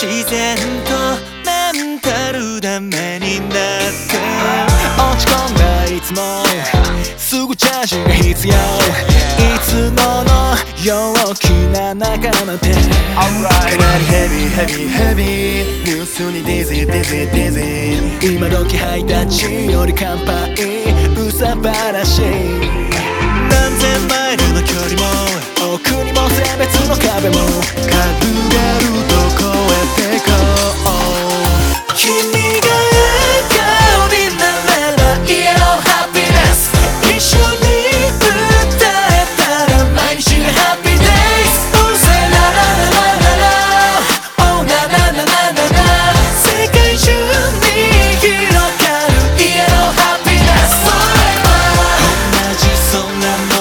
自然とメンタルダメになって。落ち込んだいつもすぐチャージが必要。いつもの陽気な仲間で。かなりヘビーヘビーヘビーニュースにディズィディズィディズィ今どきハイタッチより乾杯。うさばらしい。何千マイルの距離も。奥にも性別の壁も。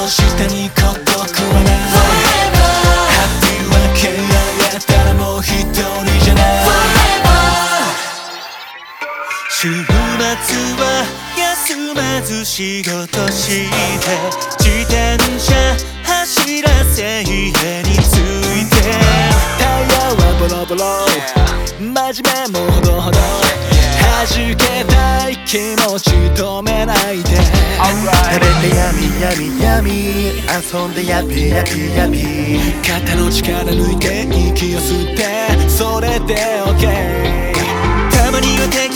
下に孤独はない？Forever ハッピー分け合えたらもう一人じゃない？週末は休まず仕事して自転車走らせ家に着いて。タイヤはボロボロ。真面目もほどほど。弾けたい気持ち止めないで。食べてやみやみやみ遊んでやぴやぴやぴ肩の力抜いて息を吸ってそれで OK たまには手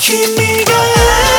君が